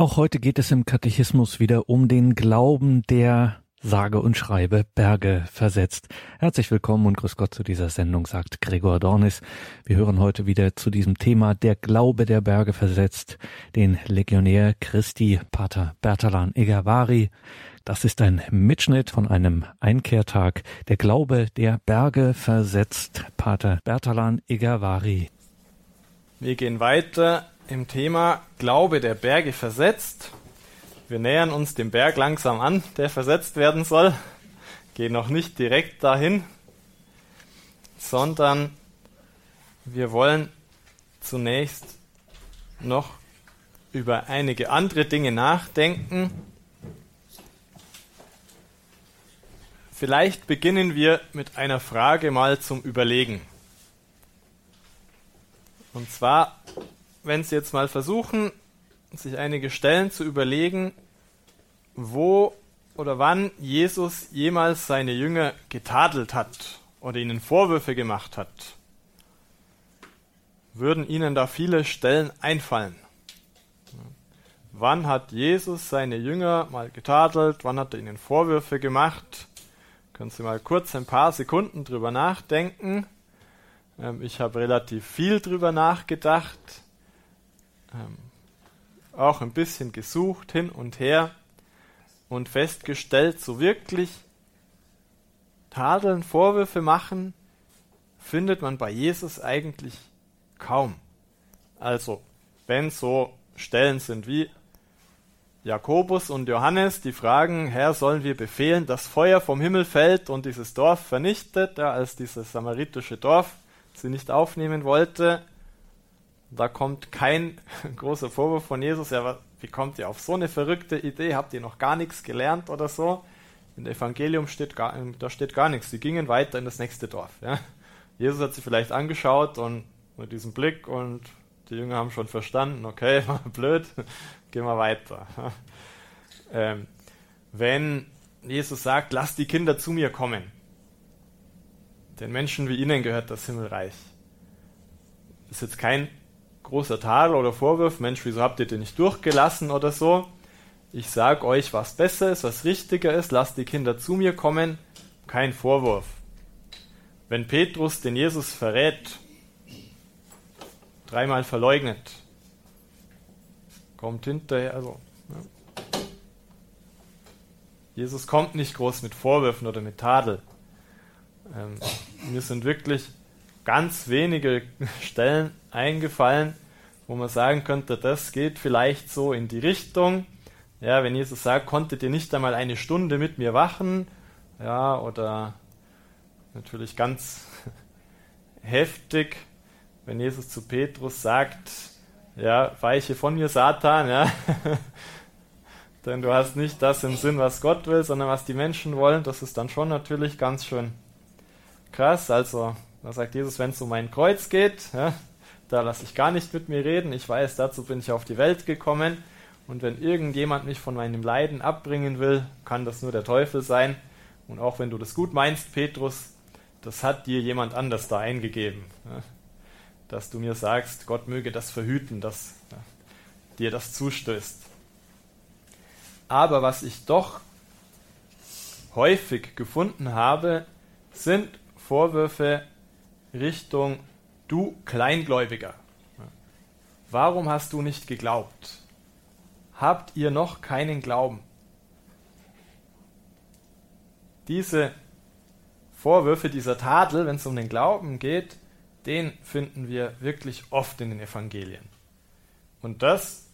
Auch heute geht es im Katechismus wieder um den Glauben, der sage und schreibe Berge versetzt. Herzlich willkommen und grüß Gott zu dieser Sendung, sagt Gregor Dornis. Wir hören heute wieder zu diesem Thema Der Glaube der Berge versetzt, den Legionär Christi Pater Bertalan Egavari. Das ist ein Mitschnitt von einem Einkehrtag. Der Glaube der Berge versetzt, Pater Bertalan Egavari. Wir gehen weiter im Thema Glaube der Berge versetzt. Wir nähern uns dem Berg langsam an, der versetzt werden soll. Gehen noch nicht direkt dahin, sondern wir wollen zunächst noch über einige andere Dinge nachdenken. Vielleicht beginnen wir mit einer Frage mal zum Überlegen. Und zwar, wenn Sie jetzt mal versuchen, sich einige Stellen zu überlegen, wo oder wann Jesus jemals seine Jünger getadelt hat oder ihnen Vorwürfe gemacht hat, würden Ihnen da viele Stellen einfallen. Wann hat Jesus seine Jünger mal getadelt? Wann hat er ihnen Vorwürfe gemacht? Können Sie mal kurz ein paar Sekunden drüber nachdenken. Ähm, ich habe relativ viel drüber nachgedacht, ähm, auch ein bisschen gesucht hin und her und festgestellt, so wirklich tadeln, Vorwürfe machen, findet man bei Jesus eigentlich kaum. Also, wenn so Stellen sind wie Jakobus und Johannes, die fragen, Herr, sollen wir befehlen, dass Feuer vom Himmel fällt und dieses Dorf vernichtet, ja, als dieses samaritische Dorf sie nicht aufnehmen wollte. Da kommt kein großer Vorwurf von Jesus, ja, wie kommt ihr auf so eine verrückte Idee? Habt ihr noch gar nichts gelernt oder so? Im Evangelium steht gar, da steht gar nichts. Sie gingen weiter in das nächste Dorf. Ja? Jesus hat sie vielleicht angeschaut und mit diesem Blick und die Jünger haben schon verstanden, okay, war blöd, gehen wir weiter. Ähm, wenn Jesus sagt, lasst die Kinder zu mir kommen, den Menschen wie ihnen gehört das Himmelreich. Ist jetzt kein großer Tadel oder Vorwurf, Mensch, wieso habt ihr den nicht durchgelassen oder so. Ich sage euch, was besser ist, was richtiger ist, lasst die Kinder zu mir kommen, kein Vorwurf. Wenn Petrus den Jesus verrät, dreimal verleugnet, kommt hinterher, also ja. Jesus kommt nicht groß mit Vorwürfen oder mit Tadel. Ähm, mir sind wirklich ganz wenige Stellen eingefallen, wo man sagen könnte, das geht vielleicht so in die Richtung. Ja, wenn Jesus sagt, konntet ihr nicht einmal eine Stunde mit mir wachen? Ja, oder natürlich ganz heftig, wenn Jesus zu Petrus sagt, ja, weiche von mir, Satan, ja. Denn du hast nicht das im Sinn, was Gott will, sondern was die Menschen wollen. Das ist dann schon natürlich ganz schön krass. Also, da sagt Jesus, wenn es um mein Kreuz geht, ja, da lasse ich gar nicht mit mir reden. Ich weiß, dazu bin ich auf die Welt gekommen. Und wenn irgendjemand mich von meinem Leiden abbringen will, kann das nur der Teufel sein. Und auch wenn du das gut meinst, Petrus, das hat dir jemand anders da eingegeben. Ja, dass du mir sagst, Gott möge das verhüten, dass ja, dir das zustößt. Aber was ich doch häufig gefunden habe, sind Vorwürfe Richtung du Kleingläubiger. Warum hast du nicht geglaubt? Habt ihr noch keinen Glauben? Diese Vorwürfe, dieser Tadel, wenn es um den Glauben geht, den finden wir wirklich oft in den Evangelien. Und das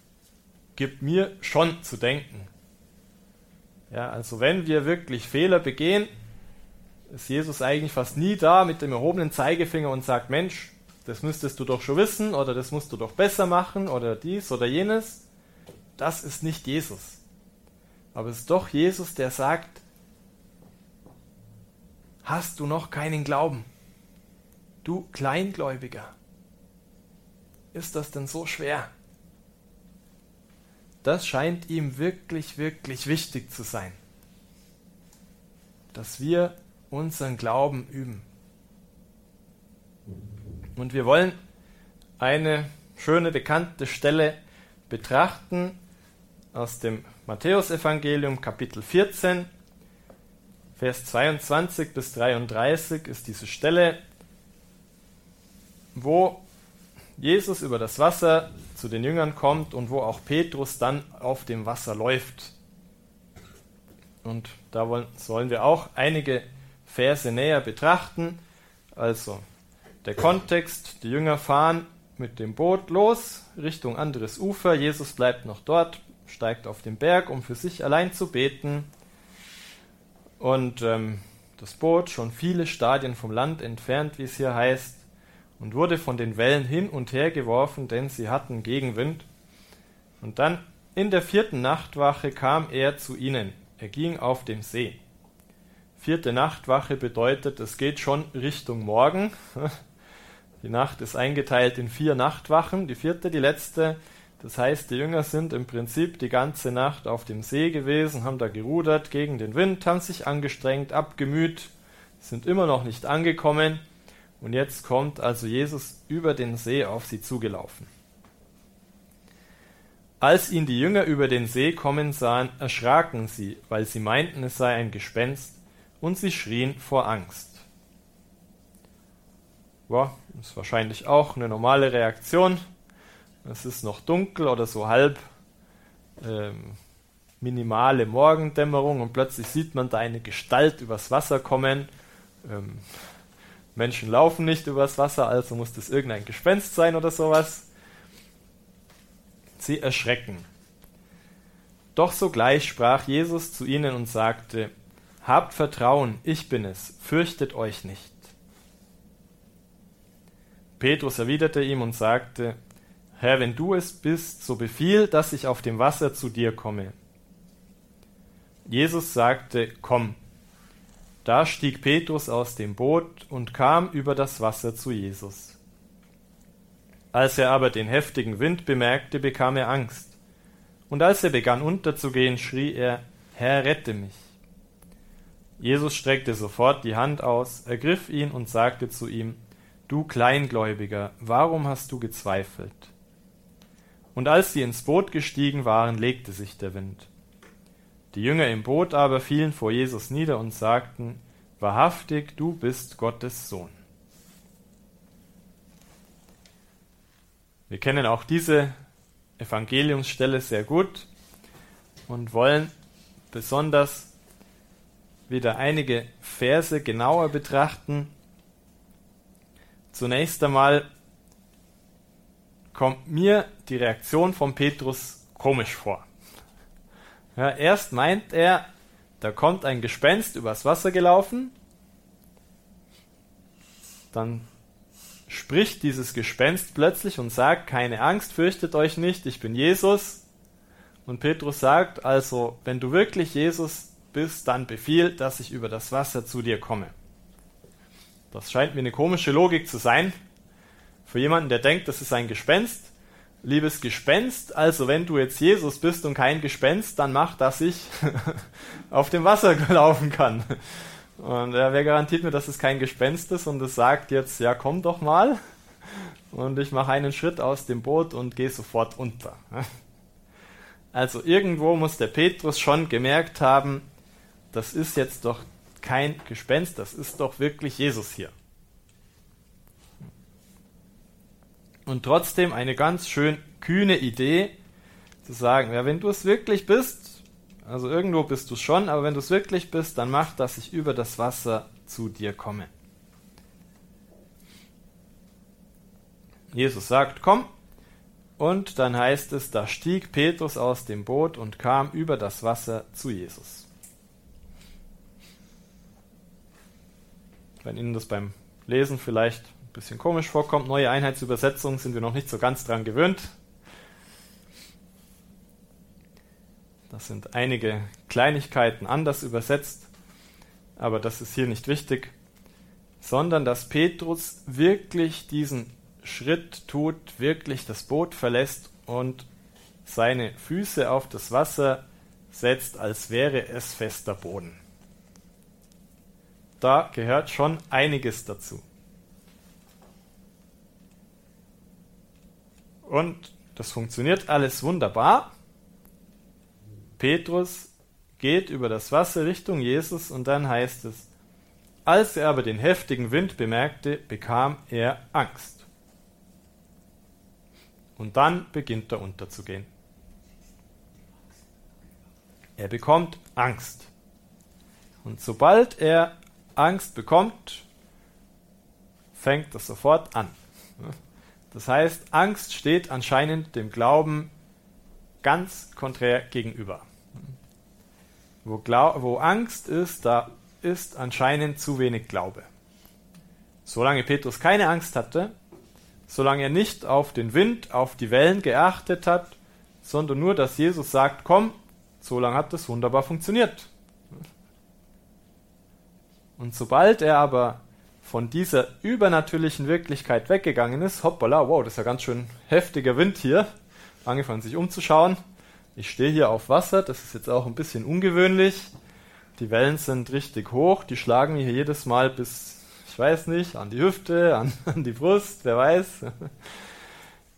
gibt mir schon zu denken. Ja, also wenn wir wirklich Fehler begehen, ist Jesus eigentlich fast nie da mit dem erhobenen Zeigefinger und sagt, Mensch, das müsstest du doch schon wissen oder das musst du doch besser machen oder dies oder jenes. Das ist nicht Jesus. Aber es ist doch Jesus, der sagt, hast du noch keinen Glauben? Du Kleingläubiger. Ist das denn so schwer? Das scheint ihm wirklich, wirklich wichtig zu sein, dass wir unseren Glauben üben. Und wir wollen eine schöne bekannte Stelle betrachten aus dem Matthäusevangelium Kapitel 14, Vers 22 bis 33 ist diese Stelle, wo Jesus über das Wasser zu den Jüngern kommt und wo auch Petrus dann auf dem Wasser läuft. Und da wollen, sollen wir auch einige Verse näher betrachten. Also der Kontext, die Jünger fahren mit dem Boot los Richtung anderes Ufer. Jesus bleibt noch dort, steigt auf den Berg, um für sich allein zu beten. Und ähm, das Boot, schon viele Stadien vom Land entfernt, wie es hier heißt, und wurde von den Wellen hin und her geworfen, denn sie hatten Gegenwind. Und dann in der vierten Nachtwache kam er zu ihnen. Er ging auf dem See. Vierte Nachtwache bedeutet, es geht schon Richtung Morgen. Die Nacht ist eingeteilt in vier Nachtwachen. Die vierte, die letzte. Das heißt, die Jünger sind im Prinzip die ganze Nacht auf dem See gewesen, haben da gerudert gegen den Wind, haben sich angestrengt, abgemüht, sind immer noch nicht angekommen. Und jetzt kommt also Jesus über den See auf sie zugelaufen. Als ihn die Jünger über den See kommen sahen, erschraken sie, weil sie meinten, es sei ein Gespenst, und sie schrien vor Angst. Ja, ist wahrscheinlich auch eine normale Reaktion. Es ist noch dunkel oder so halb ähm, minimale Morgendämmerung und plötzlich sieht man da eine Gestalt übers Wasser kommen. Ähm, Menschen laufen nicht übers Wasser, also muss das irgendein Gespenst sein oder sowas. Sie erschrecken. Doch sogleich sprach Jesus zu ihnen und sagte, Habt Vertrauen, ich bin es, fürchtet euch nicht. Petrus erwiderte ihm und sagte, Herr, wenn du es bist, so befiehl, dass ich auf dem Wasser zu dir komme. Jesus sagte, Komm. Da stieg Petrus aus dem Boot und kam über das Wasser zu Jesus. Als er aber den heftigen Wind bemerkte, bekam er Angst. Und als er begann unterzugehen, schrie er, Herr, rette mich. Jesus streckte sofort die Hand aus, ergriff ihn und sagte zu ihm, Du Kleingläubiger, warum hast du gezweifelt? Und als sie ins Boot gestiegen waren, legte sich der Wind. Die Jünger im Boot aber fielen vor Jesus nieder und sagten, Wahrhaftig, du bist Gottes Sohn. Wir kennen auch diese Evangeliumsstelle sehr gut und wollen besonders wieder einige Verse genauer betrachten. Zunächst einmal kommt mir die Reaktion von Petrus komisch vor. Ja, erst meint er, da kommt ein Gespenst übers Wasser gelaufen, dann spricht dieses Gespenst plötzlich und sagt, keine Angst, fürchtet euch nicht, ich bin Jesus. Und Petrus sagt also, wenn du wirklich Jesus bist, dann befiehl, dass ich über das Wasser zu dir komme. Das scheint mir eine komische Logik zu sein. Für jemanden, der denkt, das ist ein Gespenst, liebes Gespenst, also wenn du jetzt Jesus bist und kein Gespenst, dann mach, dass ich auf dem Wasser laufen kann. Und ja, wer garantiert mir, dass es kein Gespenst ist und es sagt jetzt, ja komm doch mal. Und ich mache einen Schritt aus dem Boot und gehe sofort unter. Also irgendwo muss der Petrus schon gemerkt haben, das ist jetzt doch kein Gespenst, das ist doch wirklich Jesus hier. Und trotzdem eine ganz schön kühne Idee, zu sagen, ja, wenn du es wirklich bist, also irgendwo bist du schon, aber wenn du es wirklich bist, dann mach, dass ich über das Wasser zu dir komme. Jesus sagt, komm, und dann heißt es, da stieg Petrus aus dem Boot und kam über das Wasser zu Jesus. Wenn Ihnen das beim Lesen vielleicht bisschen komisch vorkommt. Neue Einheitsübersetzung sind wir noch nicht so ganz dran gewöhnt. Das sind einige Kleinigkeiten anders übersetzt, aber das ist hier nicht wichtig, sondern dass Petrus wirklich diesen Schritt tut, wirklich das Boot verlässt und seine Füße auf das Wasser setzt, als wäre es fester Boden. Da gehört schon einiges dazu. Und das funktioniert alles wunderbar. Petrus geht über das Wasser Richtung Jesus und dann heißt es, als er aber den heftigen Wind bemerkte, bekam er Angst. Und dann beginnt er unterzugehen. Er bekommt Angst. Und sobald er Angst bekommt, fängt das sofort an. Das heißt, Angst steht anscheinend dem Glauben ganz konträr gegenüber. Wo, Glau wo Angst ist, da ist anscheinend zu wenig Glaube. Solange Petrus keine Angst hatte, solange er nicht auf den Wind, auf die Wellen geachtet hat, sondern nur, dass Jesus sagt, komm, solange hat das wunderbar funktioniert. Und sobald er aber von dieser übernatürlichen Wirklichkeit weggegangen ist, hoppala, wow, das ist ja ganz schön heftiger Wind hier, angefangen sich umzuschauen. Ich stehe hier auf Wasser, das ist jetzt auch ein bisschen ungewöhnlich. Die Wellen sind richtig hoch, die schlagen mir hier jedes Mal bis, ich weiß nicht, an die Hüfte, an, an die Brust, wer weiß.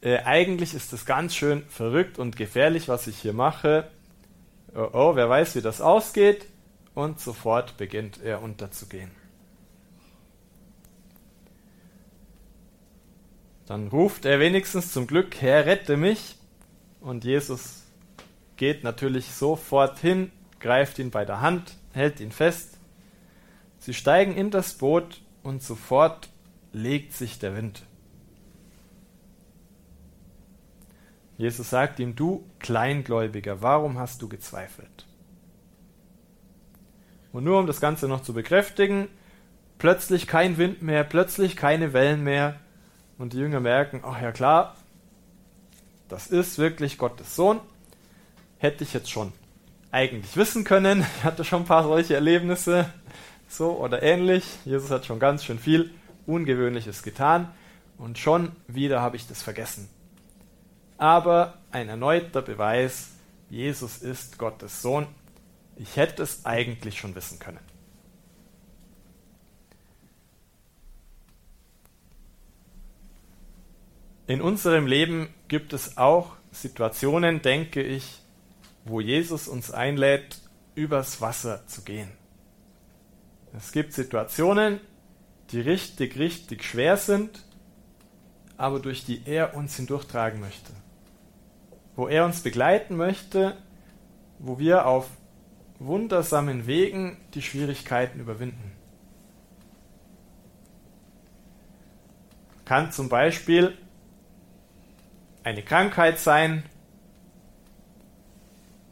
Äh, eigentlich ist das ganz schön verrückt und gefährlich, was ich hier mache. Oh, oh, wer weiß, wie das ausgeht. Und sofort beginnt er unterzugehen. Dann ruft er wenigstens zum Glück, Herr, rette mich. Und Jesus geht natürlich sofort hin, greift ihn bei der Hand, hält ihn fest. Sie steigen in das Boot und sofort legt sich der Wind. Jesus sagt ihm, du Kleingläubiger, warum hast du gezweifelt? Und nur um das Ganze noch zu bekräftigen, plötzlich kein Wind mehr, plötzlich keine Wellen mehr. Und die Jünger merken, ach ja klar, das ist wirklich Gottes Sohn hätte ich jetzt schon eigentlich wissen können. Ich hatte schon ein paar solche Erlebnisse, so oder ähnlich. Jesus hat schon ganz schön viel Ungewöhnliches getan und schon wieder habe ich das vergessen. Aber ein erneuter Beweis, Jesus ist Gottes Sohn. Ich hätte es eigentlich schon wissen können. In unserem Leben gibt es auch Situationen, denke ich, wo Jesus uns einlädt, übers Wasser zu gehen. Es gibt Situationen, die richtig, richtig schwer sind, aber durch die er uns hindurchtragen möchte. Wo er uns begleiten möchte, wo wir auf wundersamen Wegen die Schwierigkeiten überwinden. Kann zum Beispiel eine Krankheit sein,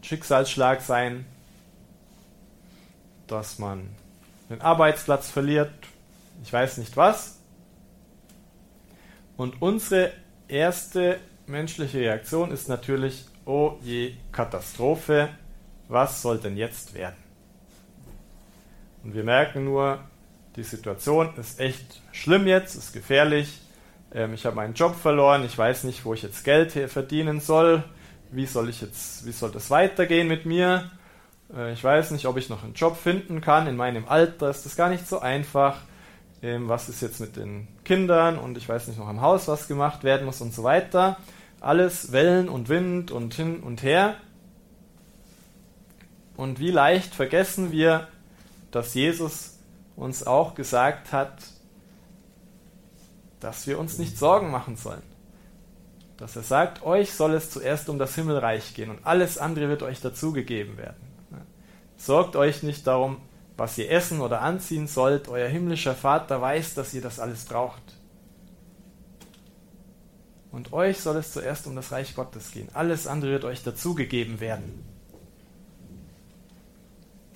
Schicksalsschlag sein, dass man den Arbeitsplatz verliert, ich weiß nicht was. Und unsere erste menschliche Reaktion ist natürlich, oh je, Katastrophe, was soll denn jetzt werden? Und wir merken nur, die Situation ist echt schlimm jetzt, ist gefährlich. Ähm, ich habe meinen Job verloren, ich weiß nicht, wo ich jetzt Geld verdienen soll wie soll ich jetzt, wie soll das weitergehen mit mir? Äh, ich weiß nicht, ob ich noch einen Job finden kann. In meinem Alter ist das gar nicht so einfach. Ähm, was ist jetzt mit den Kindern? Und ich weiß nicht noch im Haus, was gemacht werden muss und so weiter. Alles Wellen und Wind und hin und her. Und wie leicht vergessen wir, dass Jesus uns auch gesagt hat, dass wir uns nicht Sorgen machen sollen dass er sagt, euch soll es zuerst um das Himmelreich gehen und alles andere wird euch dazugegeben werden. Sorgt euch nicht darum, was ihr essen oder anziehen sollt, euer himmlischer Vater weiß, dass ihr das alles braucht. Und euch soll es zuerst um das Reich Gottes gehen. Alles andere wird euch dazugegeben werden.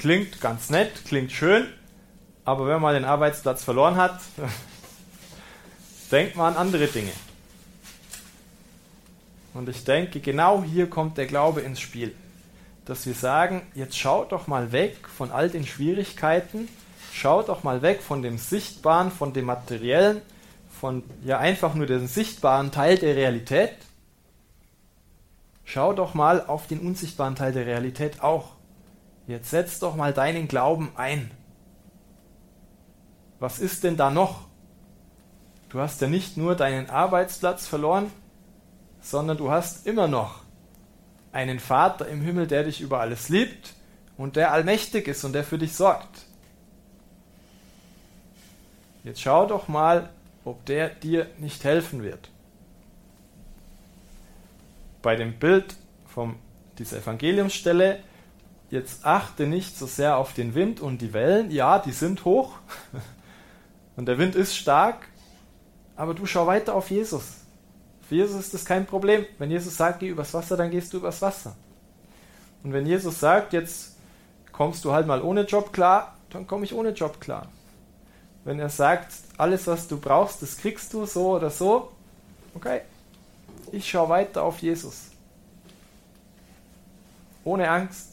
Klingt ganz nett, klingt schön, aber wenn man den Arbeitsplatz verloren hat, denkt man an andere Dinge. Und ich denke, genau hier kommt der Glaube ins Spiel. Dass wir sagen, jetzt schaut doch mal weg von all den Schwierigkeiten, schaut doch mal weg von dem Sichtbaren, von dem Materiellen, von ja einfach nur dem sichtbaren Teil der Realität. Schau doch mal auf den unsichtbaren Teil der Realität auch. Jetzt setz doch mal deinen Glauben ein. Was ist denn da noch? Du hast ja nicht nur deinen Arbeitsplatz verloren, sondern du hast immer noch einen Vater im Himmel, der dich über alles liebt und der allmächtig ist und der für dich sorgt. Jetzt schau doch mal, ob der dir nicht helfen wird. Bei dem Bild von dieser Evangeliumsstelle, jetzt achte nicht so sehr auf den Wind und die Wellen. Ja, die sind hoch und der Wind ist stark, aber du schau weiter auf Jesus. Für Jesus ist das kein Problem. Wenn Jesus sagt, geh übers Wasser, dann gehst du übers Wasser. Und wenn Jesus sagt, jetzt kommst du halt mal ohne Job klar, dann komme ich ohne Job klar. Wenn er sagt, alles was du brauchst, das kriegst du so oder so, okay, ich schaue weiter auf Jesus. Ohne Angst.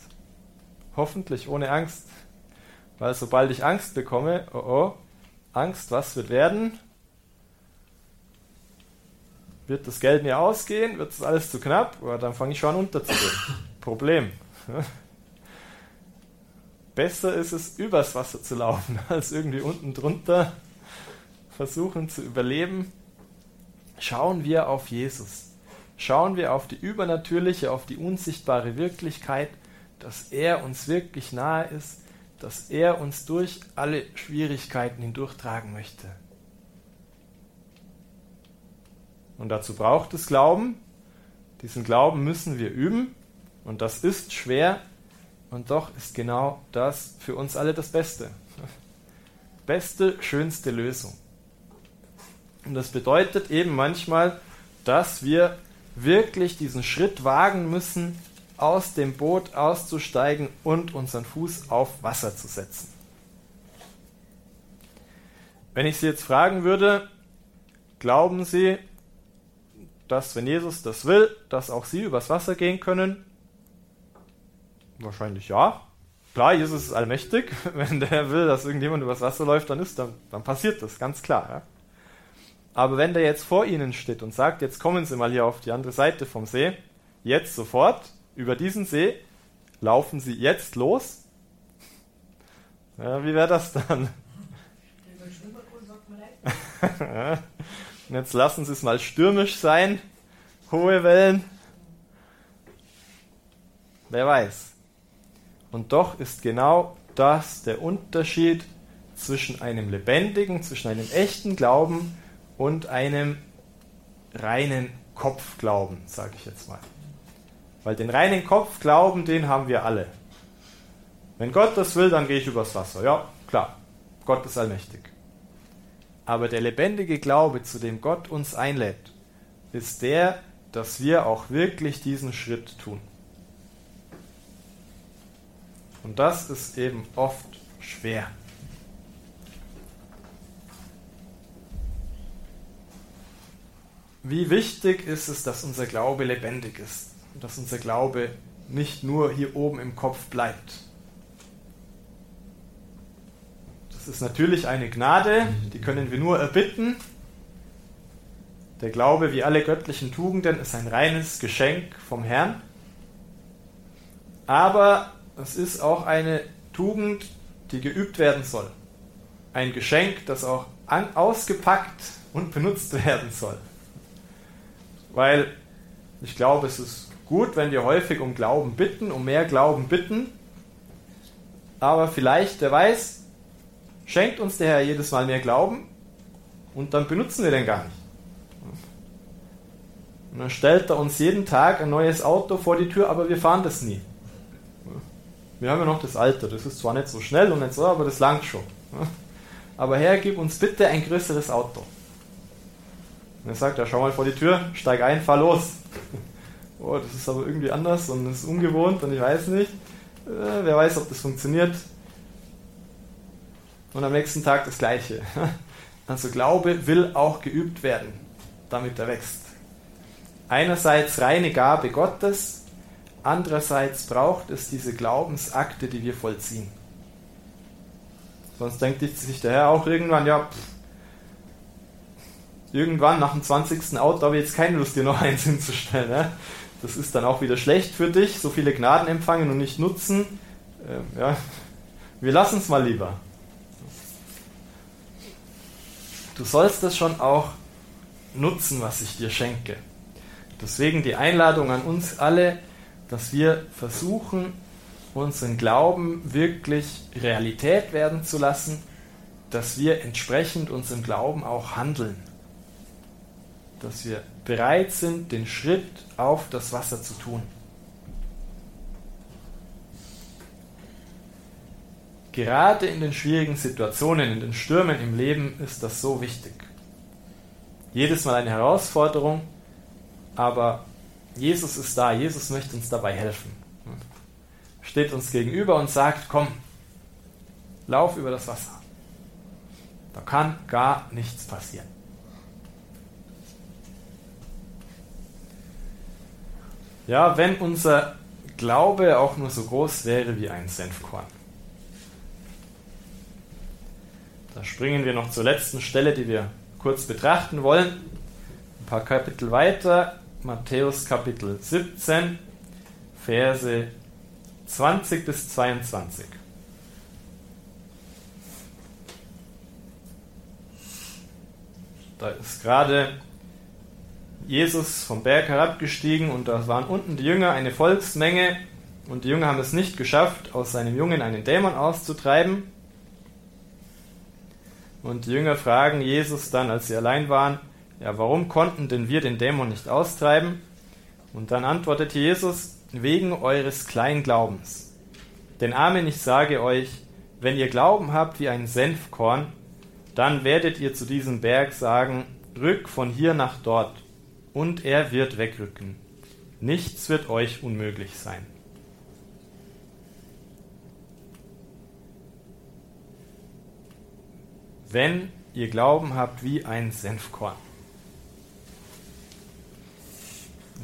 Hoffentlich ohne Angst. Weil sobald ich Angst bekomme, oh oh, Angst, was wird werden? Wird das Geld mir ausgehen? Wird das alles zu knapp? Oder dann fange ich schon an unterzugehen. Problem. Besser ist es, übers Wasser zu laufen, als irgendwie unten drunter versuchen zu überleben. Schauen wir auf Jesus. Schauen wir auf die übernatürliche, auf die unsichtbare Wirklichkeit, dass er uns wirklich nahe ist, dass er uns durch alle Schwierigkeiten hindurchtragen möchte. Und dazu braucht es Glauben. Diesen Glauben müssen wir üben. Und das ist schwer. Und doch ist genau das für uns alle das Beste. Beste, schönste Lösung. Und das bedeutet eben manchmal, dass wir wirklich diesen Schritt wagen müssen, aus dem Boot auszusteigen und unseren Fuß auf Wasser zu setzen. Wenn ich Sie jetzt fragen würde, glauben Sie, dass wenn Jesus das will, dass auch Sie übers Wasser gehen können? Wahrscheinlich ja. Klar, Jesus ist allmächtig. Wenn der will, dass irgendjemand übers Wasser läuft, dann ist dann, dann passiert das, ganz klar. Ja? Aber wenn der jetzt vor Ihnen steht und sagt, jetzt kommen Sie mal hier auf die andere Seite vom See, jetzt sofort über diesen See, laufen Sie jetzt los? Ja, wie wäre das dann? Und jetzt lassen Sie es mal stürmisch sein, hohe Wellen. Wer weiß. Und doch ist genau das der Unterschied zwischen einem lebendigen, zwischen einem echten Glauben und einem reinen Kopfglauben, sage ich jetzt mal. Weil den reinen Kopfglauben, den haben wir alle. Wenn Gott das will, dann gehe ich übers Wasser. Ja, klar. Gott ist allmächtig. Aber der lebendige Glaube, zu dem Gott uns einlädt, ist der, dass wir auch wirklich diesen Schritt tun. Und das ist eben oft schwer. Wie wichtig ist es, dass unser Glaube lebendig ist und dass unser Glaube nicht nur hier oben im Kopf bleibt. Das ist natürlich eine Gnade, die können wir nur erbitten. Der Glaube, wie alle göttlichen Tugenden, ist ein reines Geschenk vom Herrn. Aber es ist auch eine Tugend, die geübt werden soll. Ein Geschenk, das auch an, ausgepackt und benutzt werden soll. Weil ich glaube, es ist gut, wenn wir häufig um Glauben bitten, um mehr Glauben bitten. Aber vielleicht, wer weiß, schenkt uns der Herr jedes Mal mehr Glauben und dann benutzen wir den gar nicht. Und dann stellt er uns jeden Tag ein neues Auto vor die Tür, aber wir fahren das nie. Wir haben ja noch das Alte, das ist zwar nicht so schnell und nicht so, aber das langt schon. Aber Herr, gib uns bitte ein größeres Auto. Und er sagt, ja, schau mal vor die Tür, steig ein, fahr los. Oh, das ist aber irgendwie anders und es ist ungewohnt und ich weiß nicht. Äh, wer weiß, ob das funktioniert. Und am nächsten Tag das Gleiche. Also Glaube will auch geübt werden, damit er wächst. Einerseits reine Gabe Gottes, Andererseits braucht es diese Glaubensakte, die wir vollziehen. Sonst denkt sich der Herr auch irgendwann, ja, pff, irgendwann nach dem 20. Auto habe ich jetzt keine Lust, dir noch eins hinzustellen. Ne? Das ist dann auch wieder schlecht für dich, so viele Gnaden empfangen und nicht nutzen. Ähm, ja, wir lassen es mal lieber. Du sollst das schon auch nutzen, was ich dir schenke. Deswegen die Einladung an uns alle, dass wir versuchen, unseren Glauben wirklich Realität werden zu lassen, dass wir entsprechend unserem Glauben auch handeln. Dass wir bereit sind, den Schritt auf das Wasser zu tun. Gerade in den schwierigen Situationen, in den Stürmen im Leben ist das so wichtig. Jedes Mal eine Herausforderung, aber Jesus ist da, Jesus möchte uns dabei helfen. Steht uns gegenüber und sagt, komm, lauf über das Wasser. Da kann gar nichts passieren. Ja, wenn unser Glaube auch nur so groß wäre wie ein Senfkorn. Da springen wir noch zur letzten Stelle, die wir kurz betrachten wollen. Ein paar Kapitel weiter, Matthäus Kapitel 17, Verse 20 bis 22. Da ist gerade Jesus vom Berg herabgestiegen und da waren unten die Jünger, eine Volksmenge und die Jünger haben es nicht geschafft, aus seinem Jungen einen Dämon auszutreiben. Und die Jünger fragen Jesus dann, als sie allein waren, ja, warum konnten denn wir den Dämon nicht austreiben? Und dann antwortete Jesus, wegen eures Kleinglaubens. Denn Amen, ich sage euch, wenn ihr Glauben habt wie ein Senfkorn, dann werdet ihr zu diesem Berg sagen, rück von hier nach dort, und er wird wegrücken. Nichts wird euch unmöglich sein. Wenn ihr Glauben habt wie ein Senfkorn.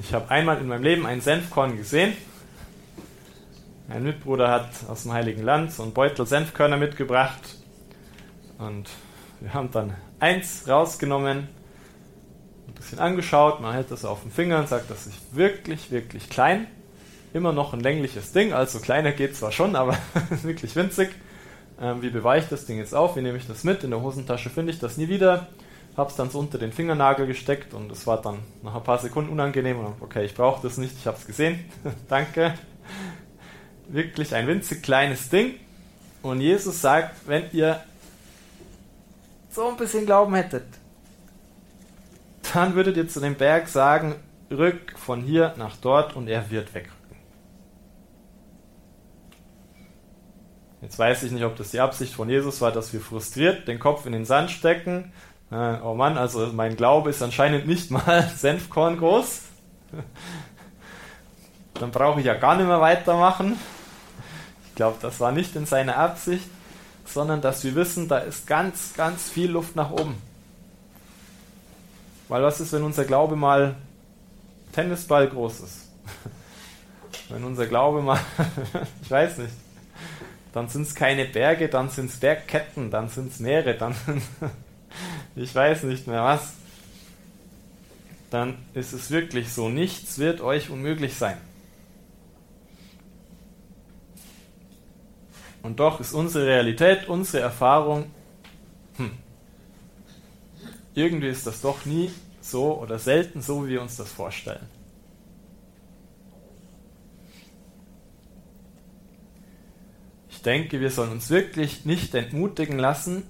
Ich habe einmal in meinem Leben ein Senfkorn gesehen. Mein Mitbruder hat aus dem Heiligen Land so einen Beutel Senfkörner mitgebracht. Und wir haben dann eins rausgenommen, bisschen angeschaut. Man hält das auf dem Finger und sagt, das ist wirklich, wirklich klein. Immer noch ein längliches Ding, also kleiner geht zwar schon, aber wirklich winzig. Ähm, wie beweiche ich das Ding jetzt auf? Wie nehme ich das mit? In der Hosentasche finde ich das nie wieder habe es dann so unter den Fingernagel gesteckt und es war dann nach ein paar Sekunden unangenehm und okay, ich brauche das nicht, ich habe es gesehen, danke. Wirklich ein winzig kleines Ding. Und Jesus sagt, wenn ihr so ein bisschen Glauben hättet, dann würdet ihr zu dem Berg sagen, rück von hier nach dort und er wird wegrücken. Jetzt weiß ich nicht, ob das die Absicht von Jesus war, dass wir frustriert den Kopf in den Sand stecken äh, oh Mann, also mein Glaube ist anscheinend nicht mal Senfkorn groß. Dann brauche ich ja gar nicht mehr weitermachen. Ich glaube, das war nicht in seiner Absicht, sondern dass wir wissen, da ist ganz, ganz viel Luft nach oben. Weil was ist, wenn unser Glaube mal Tennisball groß ist? Wenn unser Glaube mal, ich weiß nicht, dann sind es keine Berge, dann sind es Bergketten, dann sind es Meere, dann ich weiß nicht mehr was, dann ist es wirklich so, nichts wird euch unmöglich sein. Und doch ist unsere Realität, unsere Erfahrung, hm, irgendwie ist das doch nie so oder selten so, wie wir uns das vorstellen. Ich denke, wir sollen uns wirklich nicht entmutigen lassen,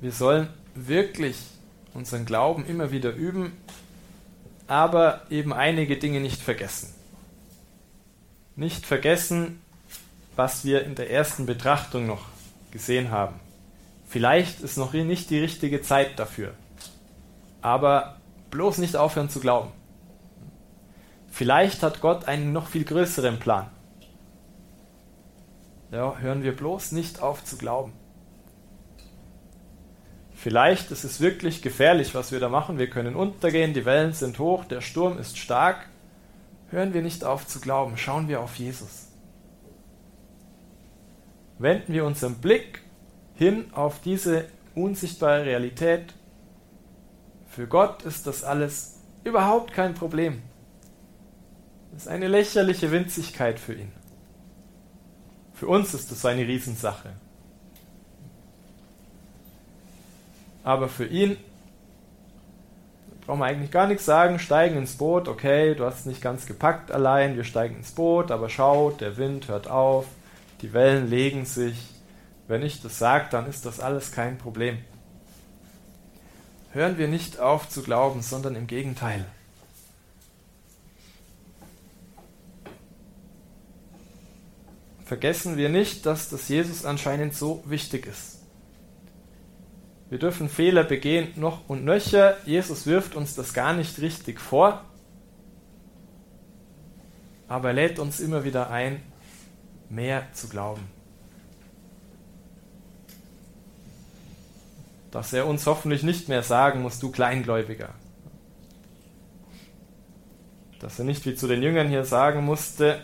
wir sollen wirklich unseren Glauben immer wieder üben, aber eben einige Dinge nicht vergessen. Nicht vergessen, was wir in der ersten Betrachtung noch gesehen haben. Vielleicht ist noch nicht die richtige Zeit dafür, aber bloß nicht aufhören zu glauben. Vielleicht hat Gott einen noch viel größeren Plan. Ja, hören wir bloß nicht auf zu glauben. Vielleicht ist es wirklich gefährlich, was wir da machen. Wir können untergehen, die Wellen sind hoch, der Sturm ist stark. Hören wir nicht auf zu glauben, schauen wir auf Jesus. Wenden wir unseren Blick hin auf diese unsichtbare Realität. Für Gott ist das alles überhaupt kein Problem. Das ist eine lächerliche Winzigkeit für ihn. Für uns ist das eine Riesensache. Aber für ihn brauchen wir eigentlich gar nichts sagen, steigen ins Boot, okay, du hast nicht ganz gepackt allein, wir steigen ins Boot, aber schaut, der Wind hört auf, die Wellen legen sich. Wenn ich das sage, dann ist das alles kein Problem. Hören wir nicht auf zu glauben, sondern im Gegenteil. Vergessen wir nicht, dass das Jesus anscheinend so wichtig ist. Wir dürfen Fehler begehen, noch und nöcher. Jesus wirft uns das gar nicht richtig vor, aber er lädt uns immer wieder ein, mehr zu glauben. Dass er uns hoffentlich nicht mehr sagen muss, du Kleingläubiger. Dass er nicht wie zu den Jüngern hier sagen musste,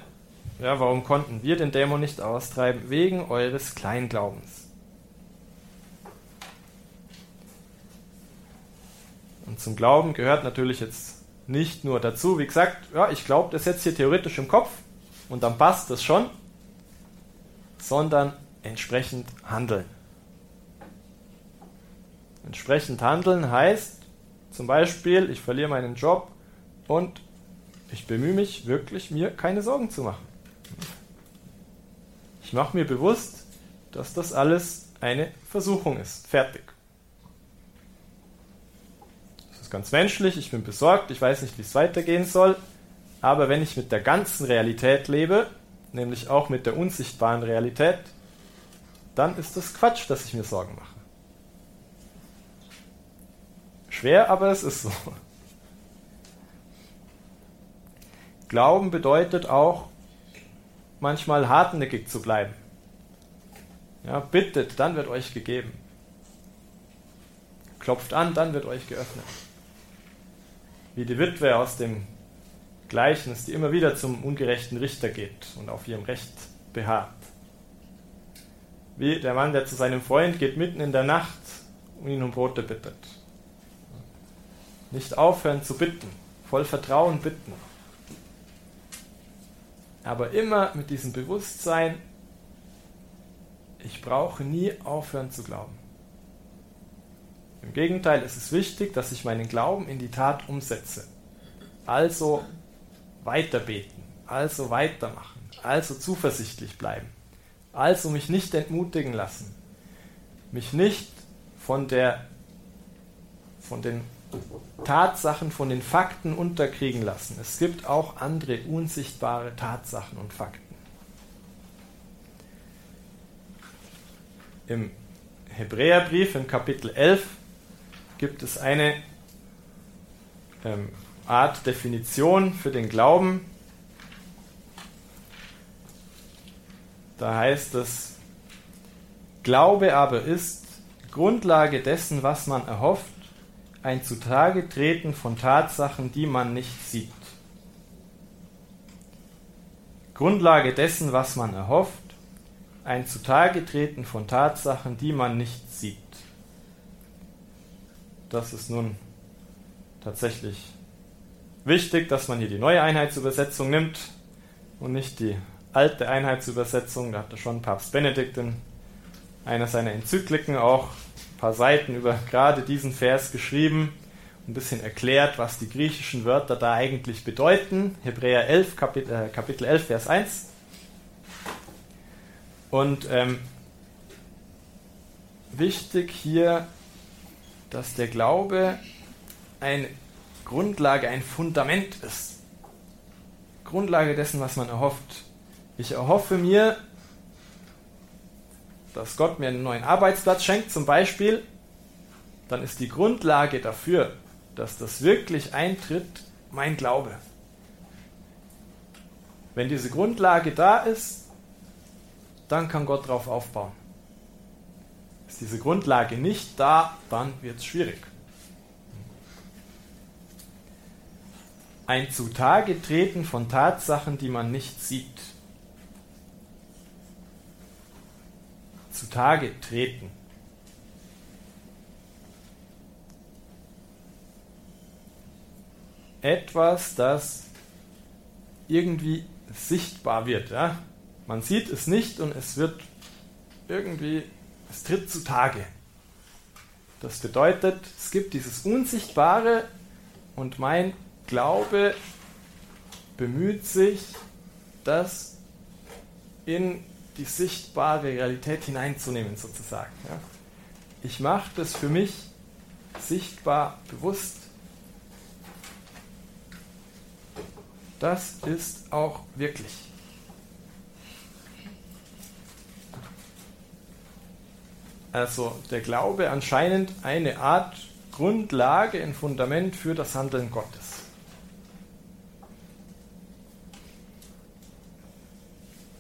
ja, warum konnten wir den Dämon nicht austreiben? Wegen eures Kleinglaubens. Und zum Glauben gehört natürlich jetzt nicht nur dazu, wie gesagt, ja, ich glaube das jetzt hier theoretisch im Kopf und dann passt das schon, sondern entsprechend handeln. Entsprechend handeln heißt zum Beispiel, ich verliere meinen Job und ich bemühe mich wirklich, mir keine Sorgen zu machen. Ich mache mir bewusst, dass das alles eine Versuchung ist. Fertig ganz menschlich, ich bin besorgt, ich weiß nicht, wie es weitergehen soll. Aber wenn ich mit der ganzen Realität lebe, nämlich auch mit der unsichtbaren Realität, dann ist das Quatsch, dass ich mir Sorgen mache. Schwer, aber es ist so. Glauben bedeutet auch, manchmal hartnäckig zu bleiben. Ja, bittet, dann wird euch gegeben. Klopft an, dann wird euch geöffnet wie die Witwe aus dem Gleichnis, die immer wieder zum ungerechten Richter geht und auf ihrem Recht beharrt. Wie der Mann, der zu seinem Freund geht mitten in der Nacht und ihn um Brote bittet. Nicht aufhören zu bitten, voll Vertrauen bitten. Aber immer mit diesem Bewusstsein, ich brauche nie aufhören zu glauben. Im Gegenteil, es ist wichtig, dass ich meinen Glauben in die Tat umsetze. Also weiterbeten, also weitermachen, also zuversichtlich bleiben, also mich nicht entmutigen lassen, mich nicht von der von den Tatsachen, von den Fakten unterkriegen lassen. Es gibt auch andere unsichtbare Tatsachen und Fakten. Im Hebräerbrief im Kapitel 11 gibt es eine ähm, Art Definition für den Glauben. Da heißt es, Glaube aber ist Grundlage dessen, was man erhofft, ein zutage treten von Tatsachen, die man nicht sieht. Grundlage dessen, was man erhofft, ein zutage treten von Tatsachen, die man nicht sieht. Das ist nun tatsächlich wichtig, dass man hier die neue Einheitsübersetzung nimmt und nicht die alte Einheitsübersetzung. Da hatte schon Papst Benedikt in einer seiner Enzykliken auch paar Seiten über gerade diesen Vers geschrieben, ein bisschen erklärt, was die griechischen Wörter da eigentlich bedeuten. Hebräer 11, Kapitel, äh, Kapitel 11, Vers 1. Und ähm, wichtig hier dass der Glaube eine Grundlage, ein Fundament ist. Grundlage dessen, was man erhofft. Ich erhoffe mir, dass Gott mir einen neuen Arbeitsplatz schenkt, zum Beispiel, dann ist die Grundlage dafür, dass das wirklich eintritt, mein Glaube. Wenn diese Grundlage da ist, dann kann Gott darauf aufbauen. Ist diese Grundlage nicht da, dann wird es schwierig. Ein Zutage treten von Tatsachen, die man nicht sieht. Zutage treten. Etwas, das irgendwie sichtbar wird. Ja? Man sieht es nicht und es wird irgendwie es tritt zutage. Das bedeutet, es gibt dieses Unsichtbare und mein Glaube bemüht sich, das in die sichtbare Realität hineinzunehmen, sozusagen. Ja. Ich mache das für mich sichtbar bewusst. Das ist auch wirklich. Also der Glaube anscheinend eine Art Grundlage, ein Fundament für das Handeln Gottes.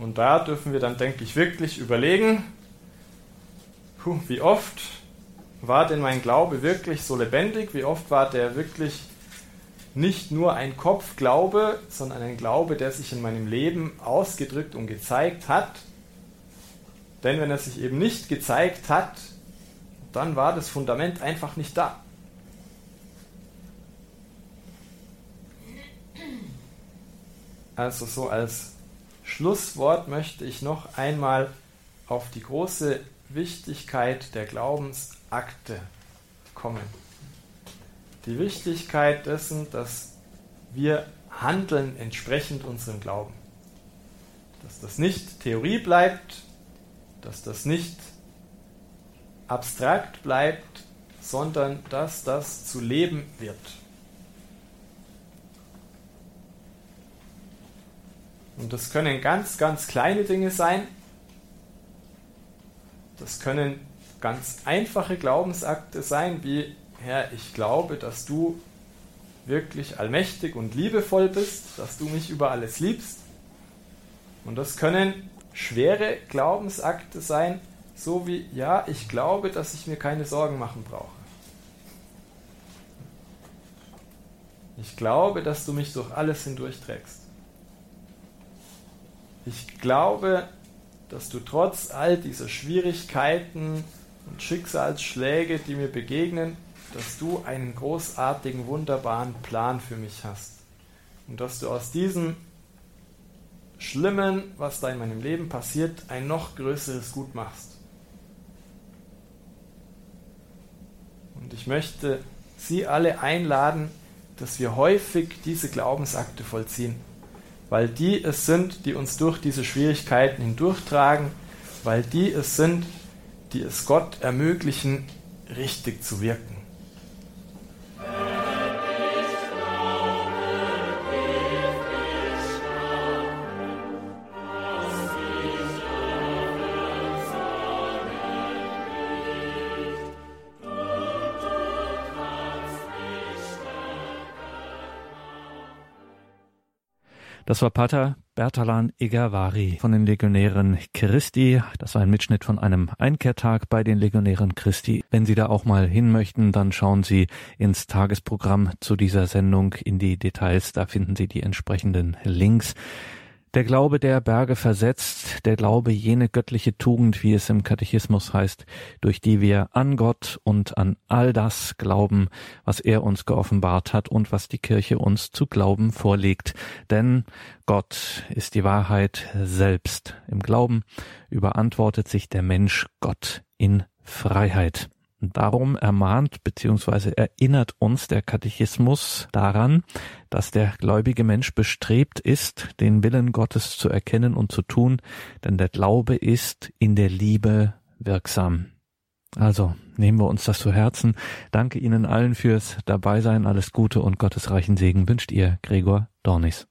Und da dürfen wir dann, denke ich, wirklich überlegen, puh, wie oft war denn mein Glaube wirklich so lebendig? Wie oft war der wirklich nicht nur ein Kopfglaube, sondern ein Glaube, der sich in meinem Leben ausgedrückt und gezeigt hat? Denn wenn er sich eben nicht gezeigt hat, dann war das Fundament einfach nicht da. Also so als Schlusswort möchte ich noch einmal auf die große Wichtigkeit der Glaubensakte kommen. Die Wichtigkeit dessen, dass wir handeln entsprechend unserem Glauben. Dass das nicht Theorie bleibt, dass das nicht abstrakt bleibt, sondern dass das zu leben wird. Und das können ganz, ganz kleine Dinge sein. Das können ganz einfache Glaubensakte sein, wie Herr, ich glaube, dass du wirklich allmächtig und liebevoll bist, dass du mich über alles liebst. Und das können schwere Glaubensakte sein, so wie, ja, ich glaube, dass ich mir keine Sorgen machen brauche. Ich glaube, dass du mich durch alles hindurchträgst. Ich glaube, dass du trotz all dieser Schwierigkeiten und Schicksalsschläge, die mir begegnen, dass du einen großartigen, wunderbaren Plan für mich hast. Und dass du aus diesem Schlimmen, was da in meinem Leben passiert, ein noch größeres Gut machst. Und ich möchte Sie alle einladen, dass wir häufig diese Glaubensakte vollziehen weil die es sind, die uns durch diese Schwierigkeiten hindurchtragen, weil die es sind, die es Gott ermöglichen, richtig zu wirken. Das war Pater Bertalan Egavari von den Legionären Christi. Das war ein Mitschnitt von einem Einkehrtag bei den Legionären Christi. Wenn Sie da auch mal hin möchten, dann schauen Sie ins Tagesprogramm zu dieser Sendung in die Details. Da finden Sie die entsprechenden Links. Der Glaube, der Berge versetzt, der Glaube jene göttliche Tugend, wie es im Katechismus heißt, durch die wir an Gott und an all das glauben, was er uns geoffenbart hat und was die Kirche uns zu glauben vorlegt. Denn Gott ist die Wahrheit selbst. Im Glauben überantwortet sich der Mensch Gott in Freiheit. Darum ermahnt bzw. erinnert uns der Katechismus daran, dass der gläubige Mensch bestrebt ist, den Willen Gottes zu erkennen und zu tun, denn der Glaube ist in der Liebe wirksam. Also nehmen wir uns das zu Herzen. Danke Ihnen allen fürs Dabeisein. Alles Gute und Gottes reichen Segen wünscht ihr Gregor Dornis.